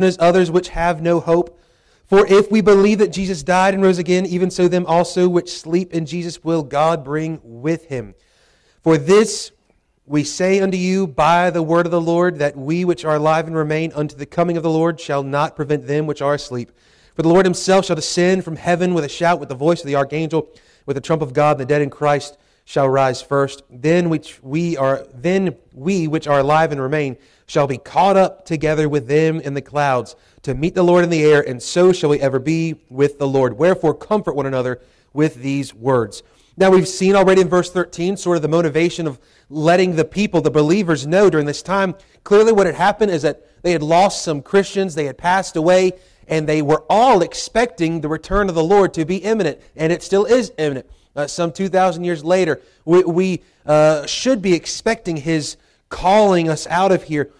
as others which have no hope. For if we believe that Jesus died and rose again, even so them also which sleep in Jesus will God bring with him. For this we say unto you by the word of the Lord, that we which are alive and remain unto the coming of the Lord shall not prevent them which are asleep. For the Lord himself shall descend from heaven with a shout, with the voice of the archangel, with the trump of God, and the dead in Christ shall rise first. Then which we are then we which are alive and remain shall be caught up together with them in the clouds to meet the Lord in the air, and so shall we ever be with the Lord. Wherefore comfort one another with these words. Now we've seen already in verse 13 sort of the motivation of letting the people, the believers, know during this time. Clearly, what had happened is that they had lost some Christians, they had passed away, and they were all expecting the return of the Lord to be imminent, and it still is imminent. Uh, some 2,000 years later, we, we uh, should be expecting His calling us out of here.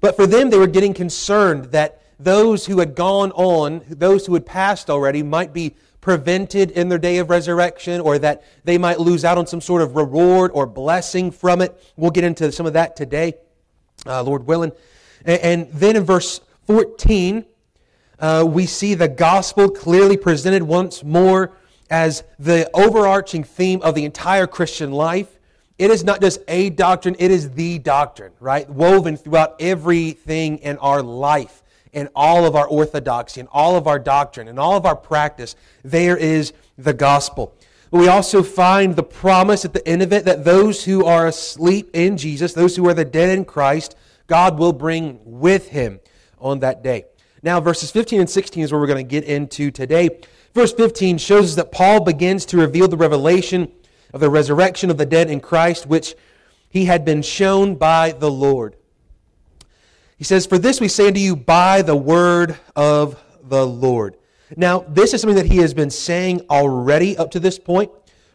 But for them, they were getting concerned that those who had gone on, those who had passed already, might be prevented in their day of resurrection or that they might lose out on some sort of reward or blessing from it. We'll get into some of that today, uh, Lord willing. And, then in verse 14, uh, we see the gospel clearly presented once more as the overarching theme of the entire Christian life. It is not just a doctrine, it is the doctrine, right? Woven throughout everything in our life in all of our orthodoxy and all of our doctrine and all of our practice. There is the gospel. We also find the promise at the end of it that those who are asleep in Jesus, those who are the dead in Christ, God will bring with him on that day. Now, verses 15 and 16 is where we're going to get into today. Verse 15 shows us that Paul begins to reveal the revelation of the resurrection of the dead in Christ, which he had been shown by the Lord. He says, For this we say unto you by the word of the Lord. Now, this is something that he has been saying already up to this point,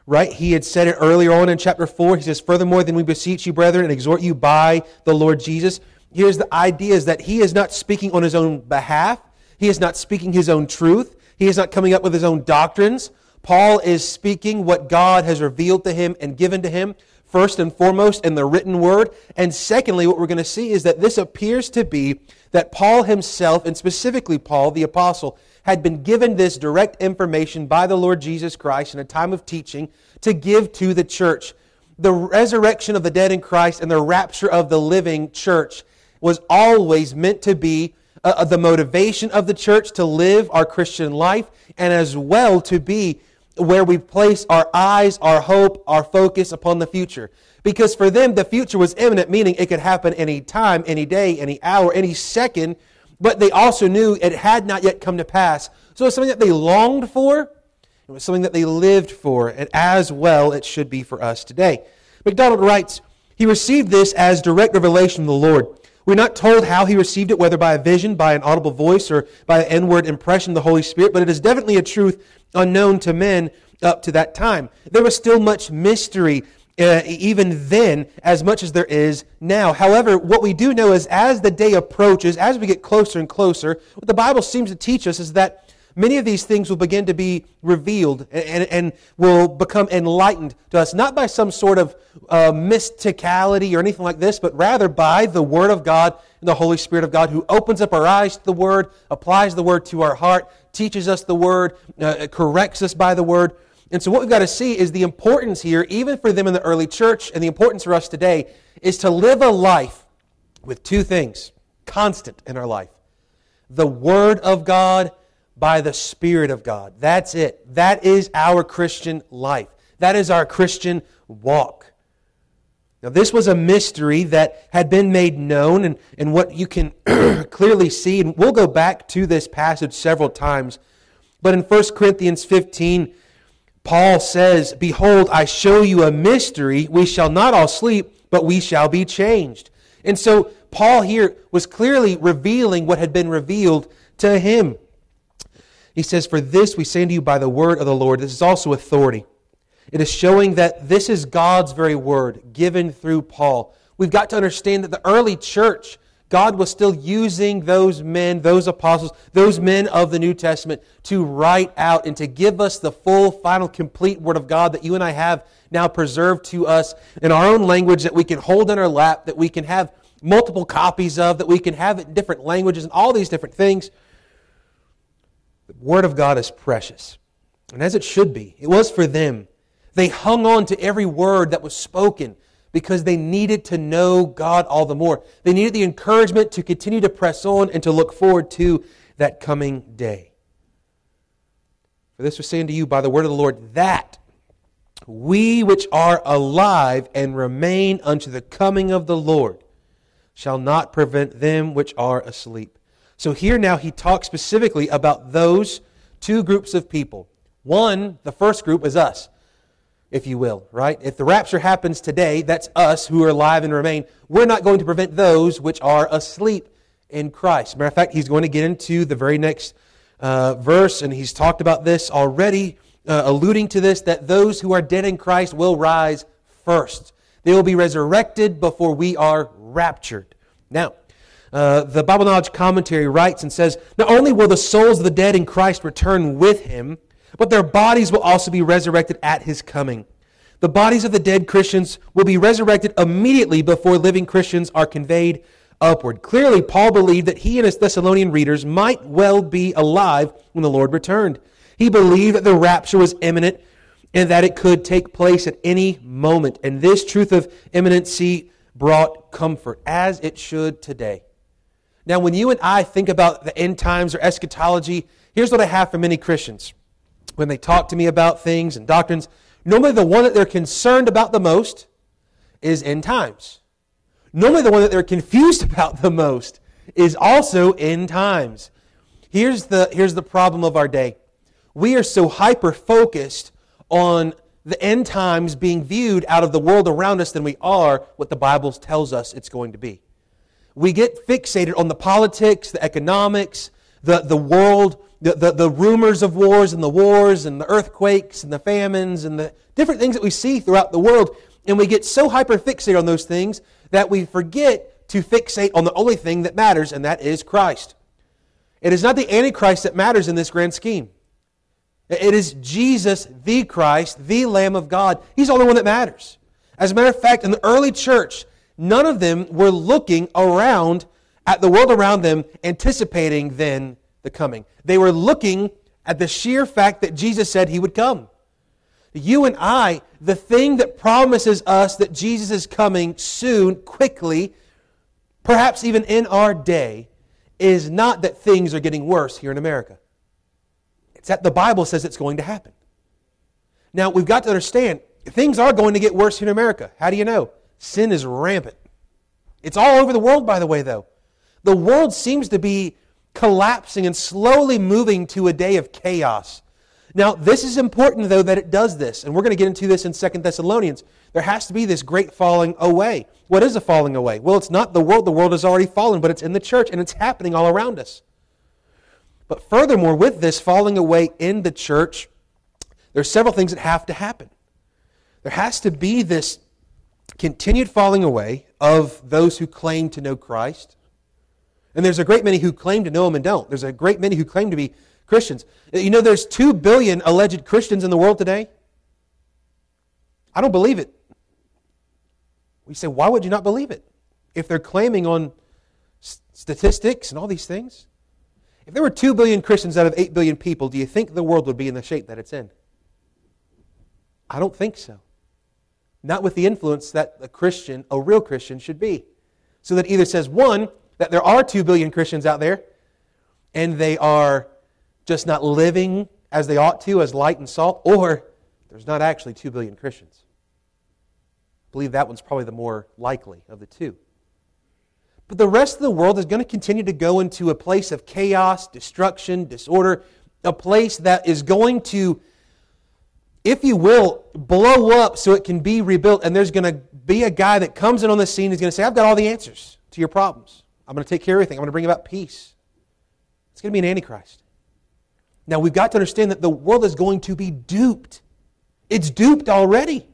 right? He had said it earlier on in chapter 4. He says, Furthermore, then we beseech you, brethren, and exhort you by the Lord Jesus. Here's the idea is that he is not speaking on his own behalf. He is not speaking his own truth. He is not coming up with his own doctrines. Paul is speaking what God has revealed to him and given to him first and foremost in the written word. And secondly, what we're going to see is that this appears to be that Paul himself, and specifically Paul, the apostle, had been given this direct information by the Lord Jesus Christ in a time of teaching to give to the church. The resurrection of the dead in Christ and the rapture of the living church was always meant to be uh, the motivation of the church to live our Christian life and as well to be where we place our eyes, our hope, our focus upon the future. Because for them, the future was imminent, meaning it could happen any time, any day, any hour, any second, but they also knew it had not yet come to pass. So it's something that they longed for, it was something that they lived for, and as well it should be for us today. MacDonald writes, He received this as direct revelation from the Lord. We're not told how he received it, whether by a vision, by an audible voice, or by an inward impression of the Holy Spirit, but it is definitely a truth unknown to men up to that time. There was still much mystery uh, even then as much as there is now. However, what we do know is as the day approaches, as we get closer and closer, what the Bible seems to teach us is that many of these things will begin to be revealed and, and, will become enlightened to us, not by some sort of uh, mysticality or anything like this, but rather by the Word of God and the Holy Spirit of God who opens up our eyes to the Word, applies the Word to our heart, teaches us the word, uh, corrects us by the word. And so, what we've got to see is the importance here, even for them in the early church, and the importance for us today, is to live a life with two things constant in our life the Word of God by the Spirit of God. That's it. That is our Christian life. That is our Christian walk. Now, this was a mystery that had been made known, and, and what you can clearly see, and we'll go back to this passage several times. But in 1 Corinthians 15, Paul says, Behold, I show you a mystery. We shall not all sleep, but we shall be changed. And so, Paul here was clearly revealing what had been revealed to him. He says, For this we say unto you by the word of the Lord. This is also authority. It is showing that this is God's very word given through Paul. We've got to understand that the early church, God was still using those men, those apostles, those men of the New Testament to write out and to give us the full, final, complete Word of God that you and I have now preserved to us in our own language that we can hold in our lap, that we can have multiple copies of, that we can have it in different languages and all these different things. Word of God is precious, and as it should be. It was for them. They hung on to every word that was spoken because they needed to know God all the more. They needed the encouragement to continue to press on and to look forward to that coming day. For this was saying to you by the word of the Lord that we which are alive and remain unto the coming of the Lord shall not prevent them which are asleep. So here now he talks specifically about those two groups of people. One, the first group is us, if you will, right? If the rapture happens today, that's us who are alive and remain. We're not going to prevent those which are asleep in Christ. Matter of fact, he's going to get into the very next uh, verse, and he's talked about this already, uh, alluding to this, that those who are dead in Christ will rise first. They will be resurrected before we are raptured. Now, uh, the Bible Knowledge Commentary writes and says, Not only will the souls of the dead in Christ return with him, but their bodies will also be resurrected at his coming. The bodies of the dead Christians will be resurrected immediately before living Christians are conveyed upward. Clearly, Paul believed that he and his Thessalonian readers might well be alive when the Lord returned. He believed that the rapture was imminent and that it could take place at any moment. And this truth of imminency brought comfort, as it should today. Now, when you and I think about the end times or eschatology, here's what I have for many Christians. When they talk to me about things and doctrines, normally the one that they're concerned about the most is end times. Normally, the one that they're confused about the most is also end times. Here's the, here's the problem of our day. We are so hyper focused on the end times being viewed out of the world around us than we are what the Bible tells us it's going to be. We get fixated on the politics, the economics, the, the world, the, the, the rumors of wars and the wars and the earthquakes and the famines and the different things that we see throughout the world. And we get so hyper fixated on those things that we forget to fixate on the only thing that matters, and that is Christ. It is not the Antichrist that matters in this grand scheme. It is Jesus, the Christ, the Lamb of God. He's the only one that matters. As a matter of fact, in the early church, none of them were looking around at the world around them, anticipating then the coming. They were looking at the sheer fact that Jesus said he would come. You and I, the thing that promises us that Jesus is coming soon, quickly, perhaps even in our day, is not that things are getting worse here in America. It's that the Bible says it's going to happen. Now, we've got to understand, things are going to get worse here in America. How do you know? Sin is rampant. It's all over the world, by the way, though. The world seems to be collapsing and slowly moving to a day of chaos now, this is important, though, that it does this. And we're going to get into this in Second Thessalonians. There has to be this great falling away. What is a falling away? Well, it's not the world. The world has already fallen, but it's in the church, and it's happening all around us. But furthermore, with this falling away in the church, there are several things that have to happen. There has to be this continued falling away of those who claim to know Christ. And there's a great many who claim to know Him and don't. There's a great many who claim to be Christians. You know, there's 2 billion alleged Christians in the world today. I don't believe it. We say, why would you not believe it? If they're claiming on statistics and all these things. If there were 2 billion Christians out of 8 billion people, do you think the world would be in the shape that it's in? I don't think so. Not with the influence that a Christian, a real Christian, should be. So that either says, one, that there are 2 billion Christians out there, and they are just not living as they ought to, as light and salt, or there's not actually 2 billion Christians. I believe that one's probably the more likely of the two. But the rest of the world is going to continue to go into a place of chaos, destruction, disorder, a place that is going to, if you will, blow up so it can be rebuilt. And there's going to be a guy that comes in on the scene who's going to say, I've got all the answers to your problems. I'm going to take care of everything. I'm going to bring about peace. It's going to be an antichrist. Now we've got to understand that the world is going to be duped. It's duped already.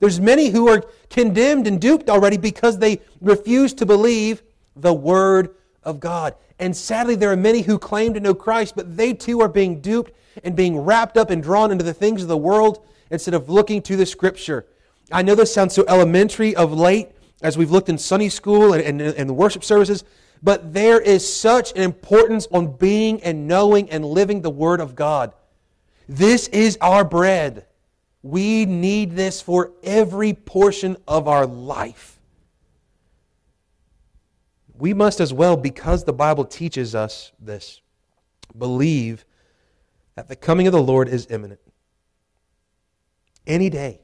There's many who are condemned and duped already because they refuse to believe the Word of God. And sadly, there are many who claim to know Christ, but they too are being duped and being wrapped up and drawn into the things of the world instead of looking to the Scripture. I know this sounds so elementary of late, as we've looked in Sunday school and, and, and the worship services, but there is such an importance on being and knowing and living the Word of God. This is our bread. We need this for every portion of our life. We must as well, because the Bible teaches us this, believe that the coming of the Lord is imminent. Any day.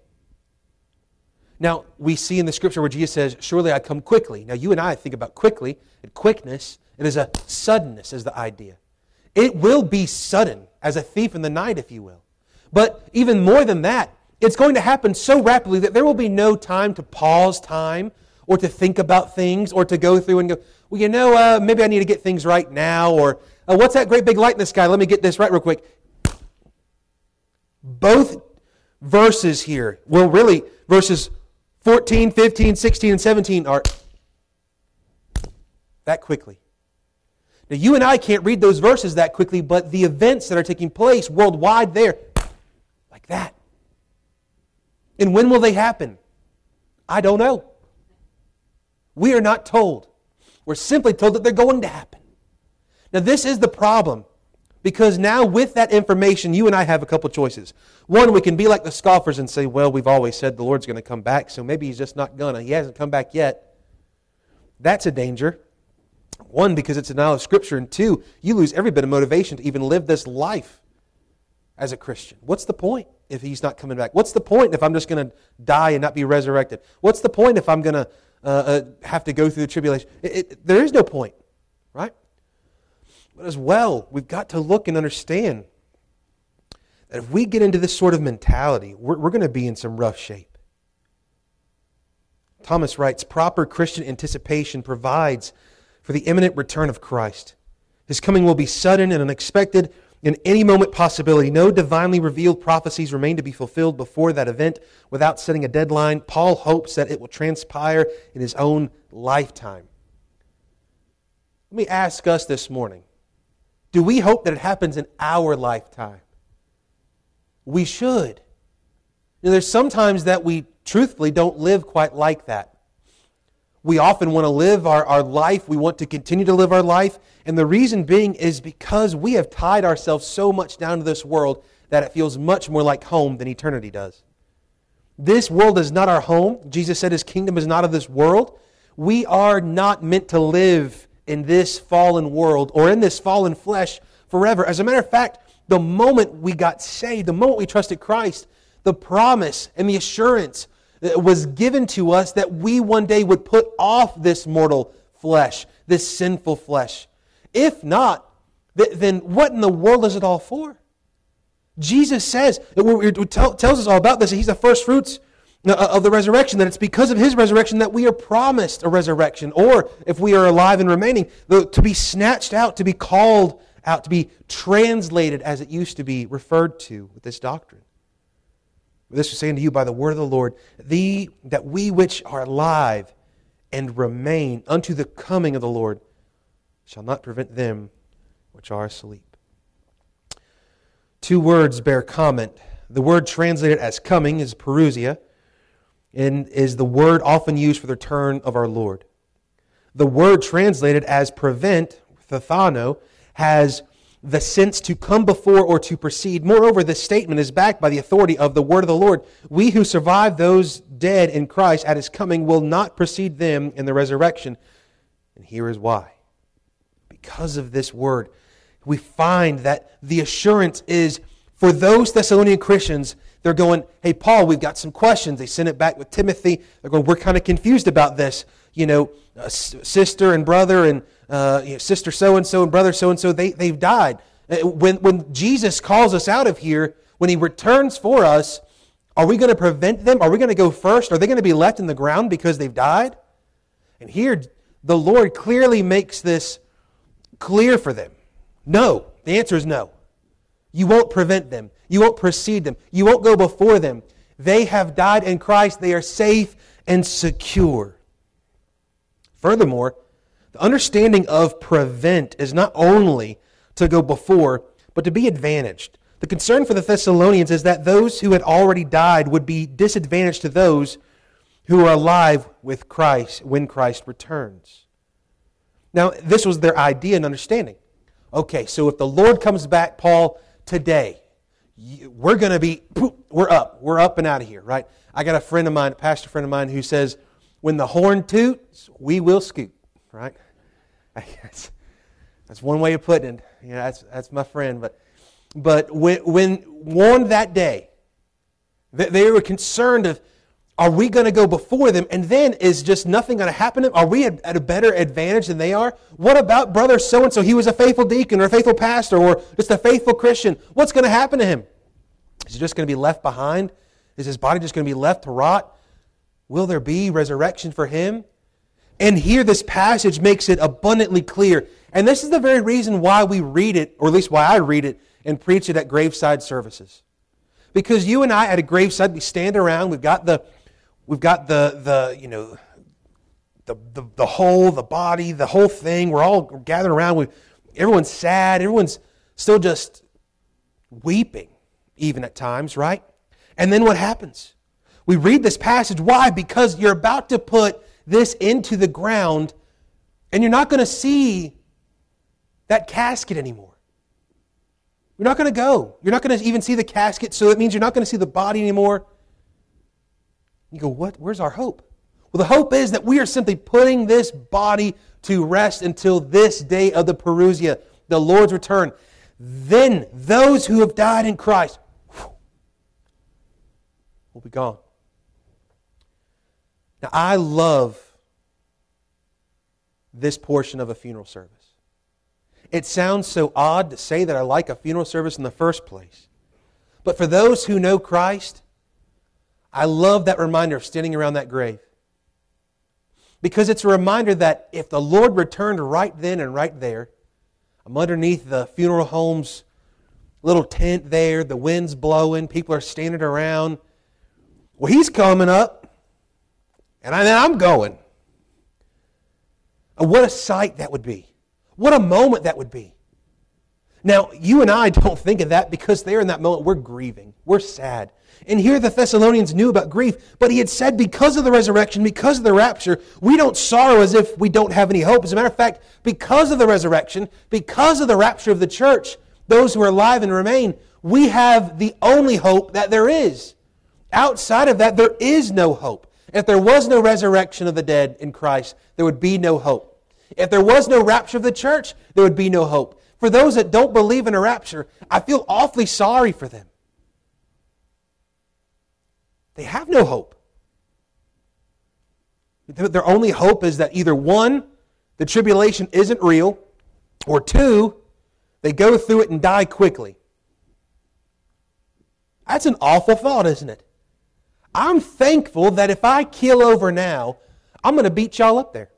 Now, we see in the scripture where Jesus says, Surely I come quickly. Now, you and I think about quickly and quickness. It is a suddenness, is the idea. It will be sudden, as a thief in the night, if you will. But even more than that, it's going to happen so rapidly that there will be no time to pause time or to think about things or to go through and go, well, you know, uh, maybe I need to get things right now, or uh, what's that great big light in the sky? Let me get this right real quick. Both verses here, well, really, verses 14, 15, 16, and 17 are that quickly. Now, you and I can't read those verses that quickly, but the events that are taking place worldwide there, like that. And when will they happen? I don't know. We are not told. We're simply told that they're going to happen. Now, this is the problem because now, with that information, you and I have a couple choices. One, we can be like the scoffers and say, well, we've always said the Lord's going to come back, so maybe he's just not going to. He hasn't come back yet. That's a danger. One, because it's a denial of Scripture, and two, you lose every bit of motivation to even live this life as a Christian. What's the point if he's not coming back? What's the point if I'm just going to die and not be resurrected? What's the point if I'm going to uh, uh, have to go through the tribulation? It, it, there is no point, right? But as well, we've got to look and understand that if we get into this sort of mentality, we're, we're going to be in some rough shape. Thomas writes proper Christian anticipation provides for the imminent return of Christ. His coming will be sudden and unexpected, in any moment possibility. No divinely revealed prophecies remain to be fulfilled before that event without setting a deadline. Paul hopes that it will transpire in his own lifetime. Let me ask us this morning do we hope that it happens in our lifetime? We should. You know, there's sometimes that we truthfully don't live quite like that. We often want to live our, our life, we want to continue to live our life, and the reason being is because we have tied ourselves so much down to this world that it feels much more like home than eternity does. This world is not our home. Jesus said his kingdom is not of this world. We are not meant to live in this fallen world or in this fallen flesh forever. As a matter of fact, the moment we got saved, the moment we trusted Christ, the promise and the assurance was given to us that we one day would put off this mortal flesh, this sinful flesh. If not, then what in the world is it all for? Jesus says, tells us all about this. He's the first fruits Uh, uh, of the resurrection, that it's because of his resurrection that we are promised a resurrection, or if we are alive and remaining, to be snatched out, to be called out, to be translated as it used to be referred to with this doctrine. This is saying to you by the word of the Lord, the, that we which are alive and remain unto the coming of the Lord shall not prevent them which are asleep. Two words bear comment. The word translated as coming is parousia and is the word often used for the return of our Lord. The word translated as prevent, phthano, has the sense to come before or to precede. Moreover, this statement is backed by the authority of the word of the Lord. We who survive those dead in Christ at his coming will not precede them in the resurrection. And here is why. Because of this word, we find that the assurance is for those Thessalonian Christians they're going, hey, Paul, we've got some questions. They sent it back with Timothy. They're going, we're kind of confused about this. You know, uh, sister and brother and uh, you know, sister so and so and brother so and so, they, they've died. Uh, when, when Jesus calls us out of here, when he returns for us, are we going to prevent them? Are we going to go first? Are they going to be left in the ground because they've died? And here, the Lord clearly makes this clear for them. No. The answer is no. You won't prevent them. You won't precede them. You won't go before them. They have died in Christ. They are safe and secure. Furthermore, the understanding of prevent is not only to go before, but to be advantaged. The concern for the Thessalonians is that those who had already died would be disadvantaged to those who are alive with Christ when Christ returns. Now, this was their idea and understanding. Okay, so if the Lord comes back, Paul, today, we're going to be, we're up. We're up and out of here, right? I got a friend of mine, a pastor friend of mine, who says, when the horn toots, we will scoot, right? That's, that's one way of putting it. Yeah, that's, that's my friend. But, but when, when warned that day, they, they were concerned of, are we going to go before them? And then is just nothing going to happen to them? Are we at a better advantage than they are? What about brother so and so? He was a faithful deacon or a faithful pastor or just a faithful Christian. What's going to happen to him? Is he just going to be left behind? Is his body just going to be left to rot? Will there be resurrection for him? And here, this passage makes it abundantly clear. And this is the very reason why we read it, or at least why I read it and preach it at graveside services. Because you and I at a graveside, we stand around, we've got the, we've got the, the you know, the, the, the whole, the body, the whole thing. We're all gathered around. We, everyone's sad. Everyone's still just weeping, even at times, right? And then what happens? We read this passage. Why? Because you're about to put this into the ground and you're not going to see that casket anymore. You're not going to go. You're not going to even see the casket, so it means you're not going to see the body anymore. You go, what? Where's our hope? Well, the hope is that we are simply putting this body to rest until this day of the Parousia, the Lord's return. Then those who have died in Christ will be gone. Now, I love this portion of a funeral service. It sounds so odd to say that I like a funeral service in the first place. But for those who know Christ, I love that reminder of standing around that grave. Because it's a reminder that if the Lord returned right then and right there, I'm underneath the funeral home's little tent there, the wind's blowing, people are standing around. Well, he's coming up, and then I'm going. What a sight that would be. What a moment that would be. Now, you and I don't think of that because there in that moment we're grieving. We're sad. And here the Thessalonians knew about grief, but he had said because of the resurrection, because of the rapture, we don't sorrow as if we don't have any hope. As a matter of fact, because of the resurrection, because of the rapture of the church, those who are alive and remain, we have the only hope that there is. Outside of that, there is no hope. If there was no resurrection of the dead in Christ, there would be no hope. If there was no rapture of the church, there would be no hope. For those that don't believe in a rapture, I feel awfully sorry for them. They have no hope. Their only hope is that either one, the tribulation isn't real, or two, they go through it and die quickly. That's an awful thought, isn't it? I'm thankful that if I kill over now, I'm going to beat y'all up there.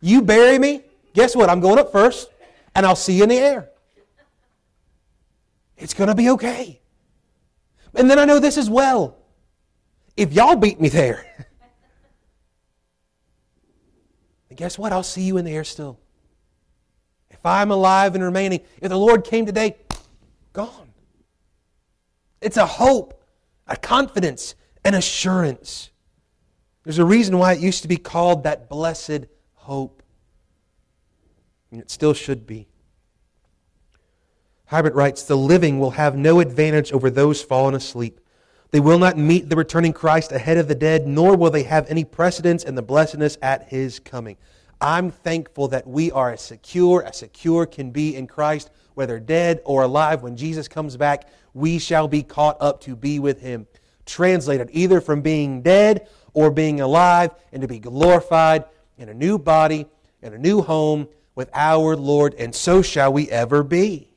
You bury me, guess what? I'm going up first, and I'll see you in the air. It's going to be okay. And then I know this as well. If y'all beat me there, guess what? I'll see you in the air still. If I'm alive and remaining, if the Lord came today, gone. It's a hope, a confidence, an assurance. There's a reason why it used to be called that blessed hope. And it still should be. Hiebert writes The living will have no advantage over those fallen asleep. They will not meet the returning Christ ahead of the dead, nor will they have any precedence in the blessedness at his coming. I'm thankful that we are as secure as secure can be in Christ, whether dead or alive. When Jesus comes back, we shall be caught up to be with him. Translated either from being dead or being alive, and to be glorified in a new body, in a new home with our Lord, and so shall we ever be.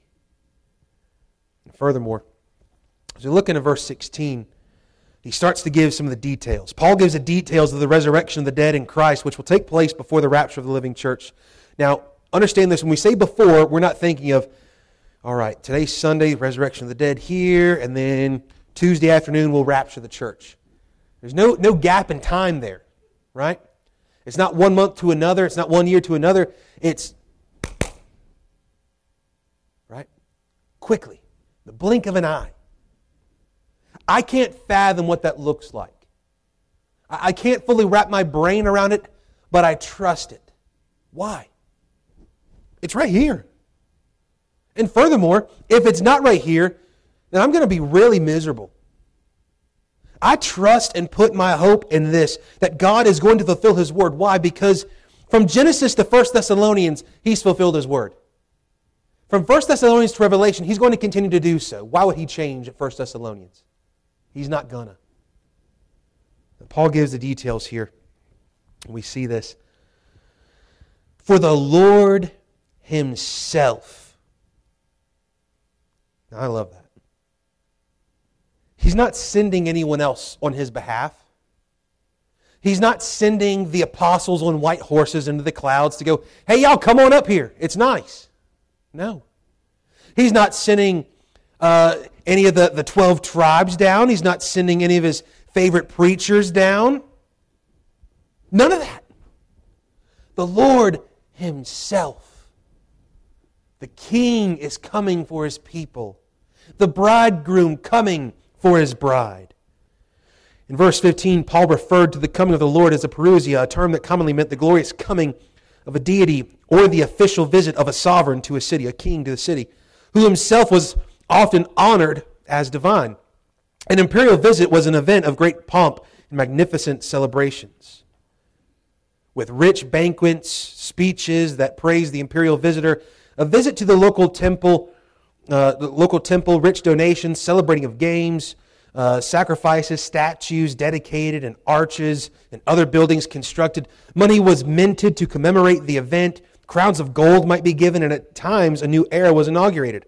Furthermore, as we look into verse 16, he starts to give some of the details. Paul gives the details of the resurrection of the dead in Christ, which will take place before the rapture of the living church. Now, understand this when we say before, we're not thinking of, all right, today's Sunday, resurrection of the dead here, and then Tuesday afternoon we'll rapture the church. There's no, no gap in time there, right? It's not one month to another. It's not one year to another. It's, right? Quickly, the blink of an eye. I can't fathom what that looks like. I can't fully wrap my brain around it, but I trust it. Why? It's right here. And furthermore, if it's not right here, then I'm going to be really miserable. I trust and put my hope in this that God is going to fulfill His word. Why? Because from Genesis to 1 Thessalonians, He's fulfilled His word. From 1 Thessalonians to Revelation, He's going to continue to do so. Why would He change at 1 Thessalonians? He's not gonna. Paul gives the details here. We see this. For the Lord Himself. Now, I love that. He's not sending anyone else on His behalf. He's not sending the apostles on white horses into the clouds to go, hey, y'all, come on up here. It's nice. No. He's not sending uh, any of the, the 12 tribes down. He's not sending any of his favorite preachers down. None of that. The Lord Himself. The King is coming for His people. The bridegroom coming for His bride. In verse 15, Paul referred to the coming of the Lord as a parousia, a term that commonly meant the glorious coming of a deity or the official visit of a sovereign to a city, a king to the city, who himself was often honored as divine. An imperial visit was an event of great pomp and magnificent celebrations. With rich banquets, speeches that praise the imperial visitor, a visit to the local temple, uh, the local temple, rich donations, celebrating of games, uh, sacrifices, statues dedicated, and arches and other buildings constructed. Money was minted to commemorate the event. Crowns of gold might be given, and at times a new era was inaugurated.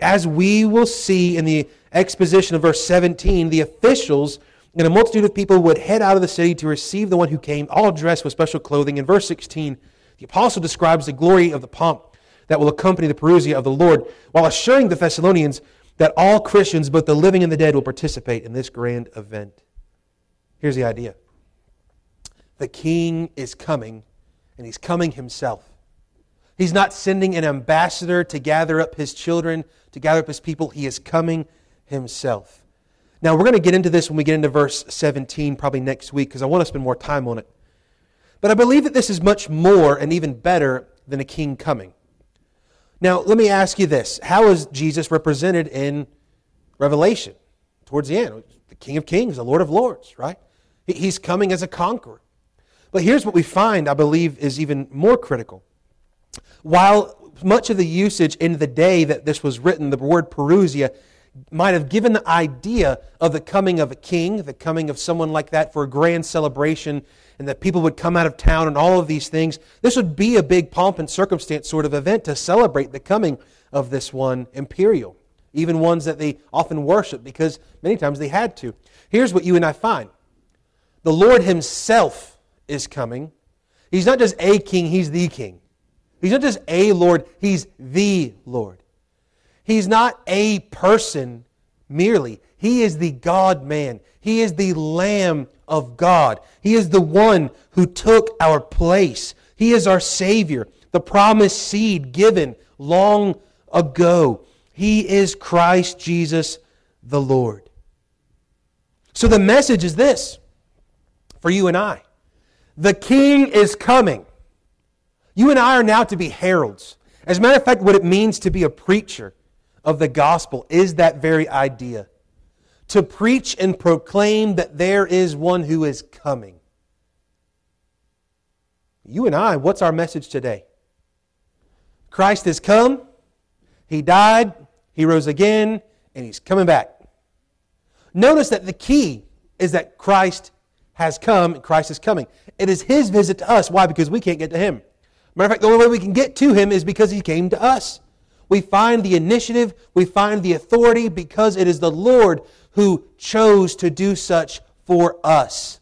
As we will see in the exposition of verse 17, the officials and a multitude of people would head out of the city to receive the one who came, all dressed with special clothing. In verse 16, the apostle describes the glory of the pomp that will accompany the parousia of the Lord, while assuring the Thessalonians that all Christians, both the living and the dead, will participate in this grand event. Here's the idea the king is coming, and he's coming himself. He's not sending an ambassador to gather up his children, to gather up his people. He is coming himself. Now, we're going to get into this when we get into verse 17, probably next week, because I want to spend more time on it. But I believe that this is much more and even better than a king coming. Now, let me ask you this How is Jesus represented in Revelation towards the end? The King of Kings, the Lord of Lords, right? He's coming as a conqueror. But here's what we find, I believe, is even more critical. While much of the usage in the day that this was written, the word parousia, might have given the idea of the coming of a king, the coming of someone like that for a grand celebration, and that people would come out of town and all of these things. This would be a big pomp and circumstance sort of event to celebrate the coming of this one imperial, even ones that they often worship because many times they had to. Here's what you and I find the Lord Himself is coming. He's not just a king, He's the king. He's not just a Lord, He's the Lord. He's not a person merely. He is the God man. He is the Lamb of God. He is the one who took our place. He is our Savior, the promised seed given long ago. He is Christ Jesus the Lord. So the message is this for you and I the King is coming. You and I are now to be heralds. As a matter of fact, what it means to be a preacher of the gospel is that very idea to preach and proclaim that there is one who is coming. You and I, what's our message today? Christ has come, He died, He rose again, and He's coming back. Notice that the key is that Christ has come and Christ is coming. It is His visit to us. Why? Because we can't get to Him. Matter of fact, the only way we can get to him is because he came to us. We find the initiative, we find the authority because it is the Lord who chose to do such for us.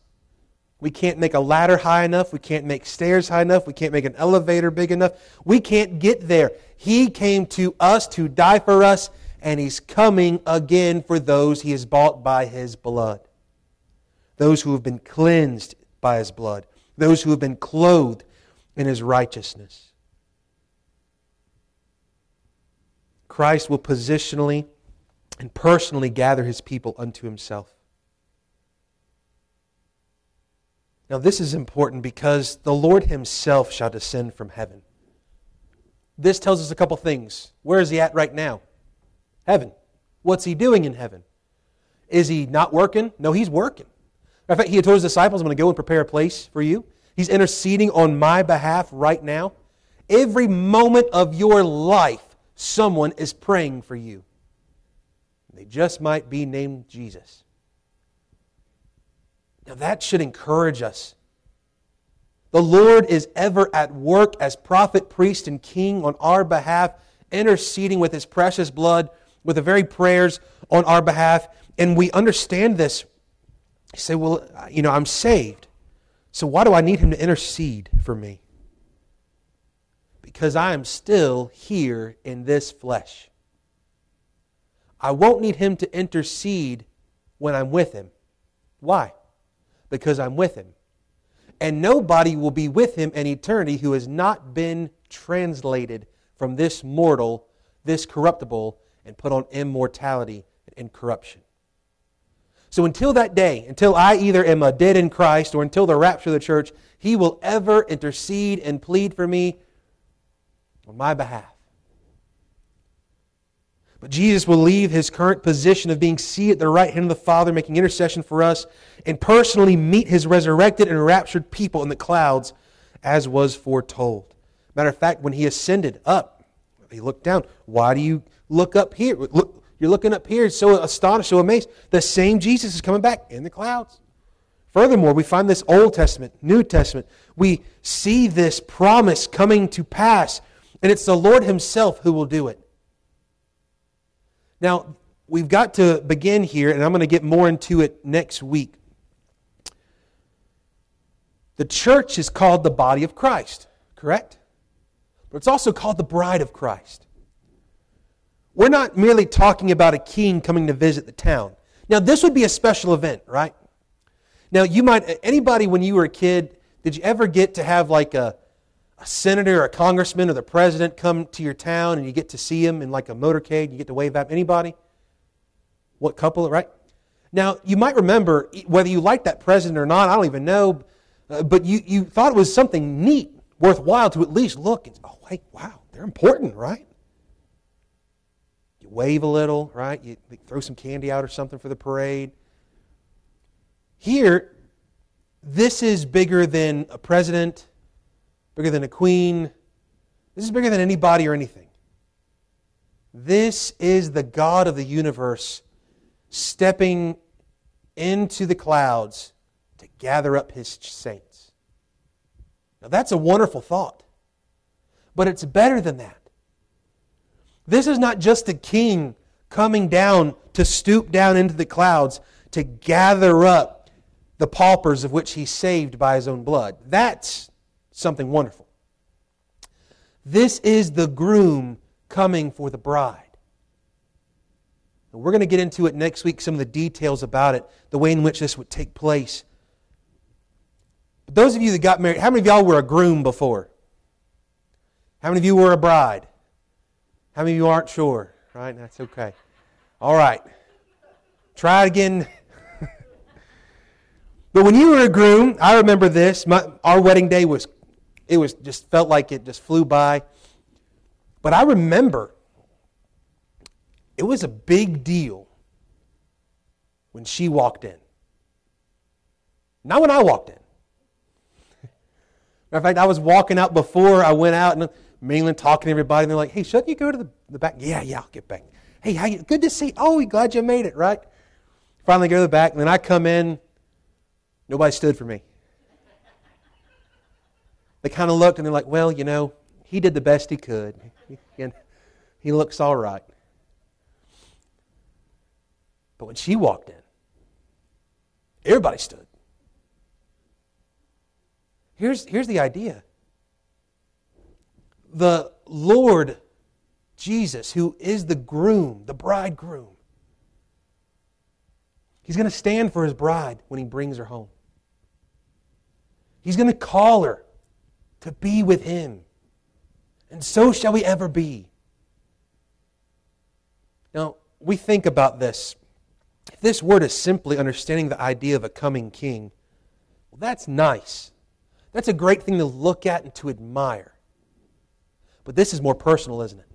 We can't make a ladder high enough. We can't make stairs high enough. We can't make an elevator big enough. We can't get there. He came to us to die for us, and He's coming again for those He has bought by His blood. Those who have been cleansed by His blood. Those who have been clothed in his righteousness. Christ will positionally and personally gather his people unto himself. Now, this is important because the Lord Himself shall descend from heaven. This tells us a couple things. Where is He at right now? Heaven. What's He doing in heaven? Is He not working? No, He's working. In fact, He had told His disciples, I'm going to go and prepare a place for you. He's interceding on my behalf right now. Every moment of your life, someone is praying for you. They just might be named Jesus. Now, that should encourage us. The Lord is ever at work as prophet, priest, and king on our behalf, interceding with his precious blood, with the very prayers on our behalf. And we understand this. You say, well, you know, I'm saved. So why do I need him to intercede for me? Because I am still here in this flesh. I won't need him to intercede when I'm with him. Why? Because I'm with him. And nobody will be with him in eternity who has not been translated from this mortal, this corruptible, and put on immortality and incorruption. So until that day, until I either am a dead in Christ or until the rapture of the church, he will ever intercede and plead for me on my behalf. But Jesus will leave his current position of being seated at the right hand of the Father, making intercession for us, and personally meet his resurrected and raptured people in the clouds, as was foretold. Matter of fact, when he ascended up, he looked down. Why do you look up here? Look, you're looking up here, so astonished, so amazed. The same Jesus is coming back in the clouds. Furthermore, we find this Old Testament, New Testament. We see this promise coming to pass, and it's the Lord Himself who will do it. Now, we've got to begin here, and I'm going to get more into it next week. The church is called the body of Christ, correct? But it's also called the bride of Christ. We're not merely talking about a king coming to visit the town. Now, this would be a special event, right? Now, you might, anybody when you were a kid, did you ever get to have like a, senator or a congressman or the president come to your town and you get to see him in like a motorcade? You get to wave at anybody? What couple, right? Now, you might remember whether you liked that president or not, I don't even know, uh, but you, you thought it was something neat, worthwhile to at least look and, oh, wait, wow, they're important, right? You wave a little, right? You throw some candy out or something for the parade. Here, this is bigger than a president, bigger than a queen. This is bigger than anybody or anything. This is the God of the universe stepping into the clouds to gather up his saints. Now, that's a wonderful thought. But it's better than that. This is not just a king coming down to stoop down into the clouds to gather up the paupers of which he saved by his own blood. That's something wonderful. This is the groom coming for the bride. And we're going to get into it next week, some of the details about it, the way in which this would take place. But those of you that got married, how many of y'all were a groom before? How many of you were a bride? How many of you aren't sure? Right? That's okay. All right. Try it again. but when you were a groom, I remember this. My, our wedding day was, it was just felt like it just flew by. But I remember it was a big deal when she walked in. Not when I walked in. Matter of fact, I was walking out before I went out and mainland talking to everybody, and they're like, hey, shouldn't you go to the, the back? Yeah, yeah, I'll get back. Hey, how you, good to see you. Oh, glad you made it, right? Finally go to the back, and then I come in. Nobody stood for me. They kind of looked, and they're like, well, you know, he did the best he could. And he looks all right. But when she walked in, everybody stood. Here's, here's the idea the Lord Jesus, who is the groom, the bridegroom, he's going to stand for his bride when he brings her home. He's going to call her to be with him. And so shall we ever be. Now, we think about this. If this word is simply understanding the idea of a coming king, Well, that's nice. That's a great thing to look at and to admire. But this is more personal, isn't it?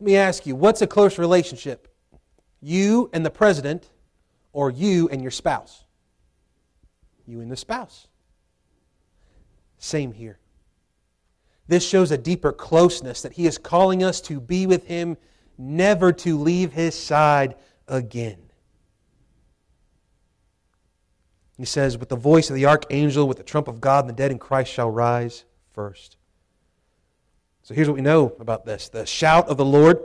Let me ask you what's a close relationship? You and the president, or you and your spouse? You and the spouse. Same here. This shows a deeper closeness that he is calling us to be with him, never to leave his side again. He says, With the voice of the archangel, with the trump of God, and the dead in Christ shall rise first. So here's what we know about this the shout of the Lord,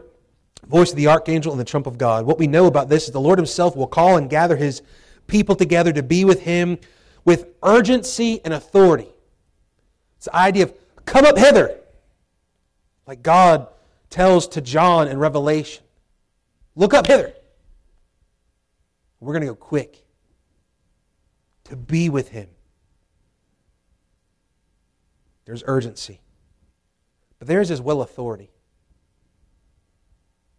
voice of the archangel, and the trump of God. What we know about this is the Lord himself will call and gather his people together to be with him with urgency and authority. It's the idea of come up hither, like God tells to John in Revelation. Look up hither. We're going to go quick to be with him. There's urgency. But there is is well authority.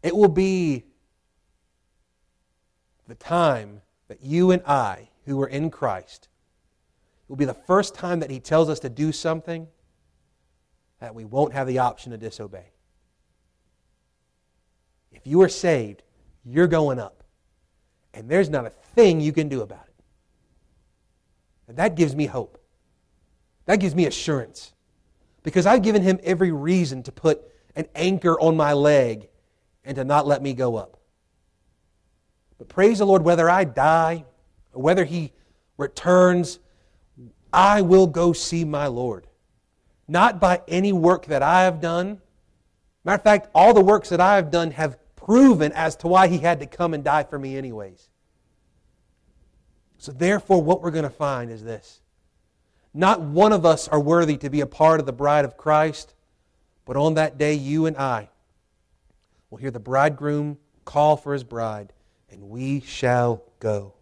It will be the time that you and I, who are in Christ, it will be the first time that He tells us to do something that we won't have the option to disobey. If you are saved, you're going up. And there's not a thing you can do about it. And that gives me hope. That gives me assurance because I've given him every reason to put an anchor on my leg and to not let me go up. But praise the Lord, whether I die or whether he returns, I will go see my Lord. Not by any work that I have done. Matter of fact, all the works that I have done have proven as to why he had to come and die for me, anyways. So, therefore, what we're going to find is this not one of us are worthy to be a part of the bride of Christ, but on that day, you and I will hear the bridegroom call for his bride, and we shall go.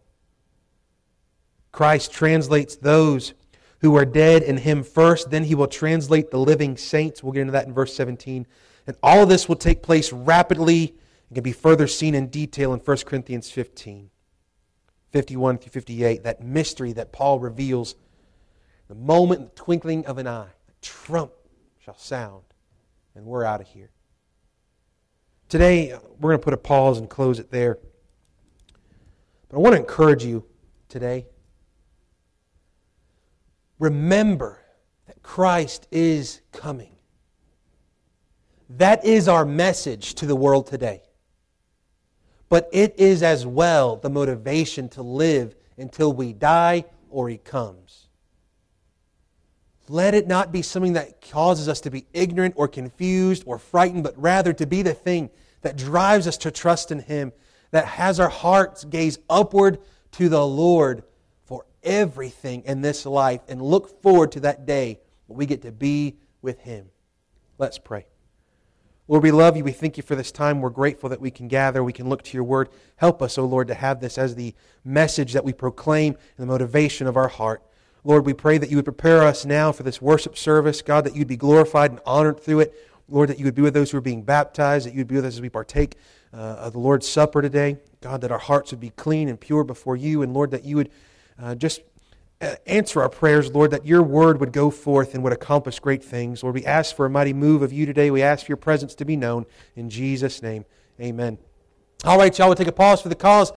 Christ translates those who are dead in him first, then he will translate the living saints. We'll get into that in verse 17. And all of this will take place rapidly and can be further seen in detail in 1 Corinthians 15, 51 through 58, that mystery that Paul reveals the moment, the twinkling of an eye, the trump shall sound, and we're out of here. Today, uh, we're going to put a pause and close it there. But I want to encourage you today. Remember that Christ is coming. That is our message to the world today. But it is as well the motivation to live until we die or He comes. Let it not be something that causes us to be ignorant or confused or frightened, but rather to be the thing that drives us to trust in Him, that has our hearts gaze upward to the Lord everything in this life and look forward to that day when we get to be with Him. Let's pray. Lord, we love you. We thank you for this time. We're grateful that we can gather. We can look to your word. Help us, O oh Lord, to have this as the message that we proclaim and the motivation of our heart. Lord, we pray that you would prepare us now for this worship service. God, that you'd be glorified and honored through it. Lord, that you would be with those who are being baptized, that you would be with us as we partake uh, of the Lord's Supper today. God, that our hearts would be clean and pure before you. And Lord, that you would uh, just uh, answer our prayers, Lord, that your word would go forth and would accomplish great things. Lord, we ask for a mighty move of you today. We ask for your presence to be known. In Jesus' name, amen. All right, y'all, we'll take a pause for the cause.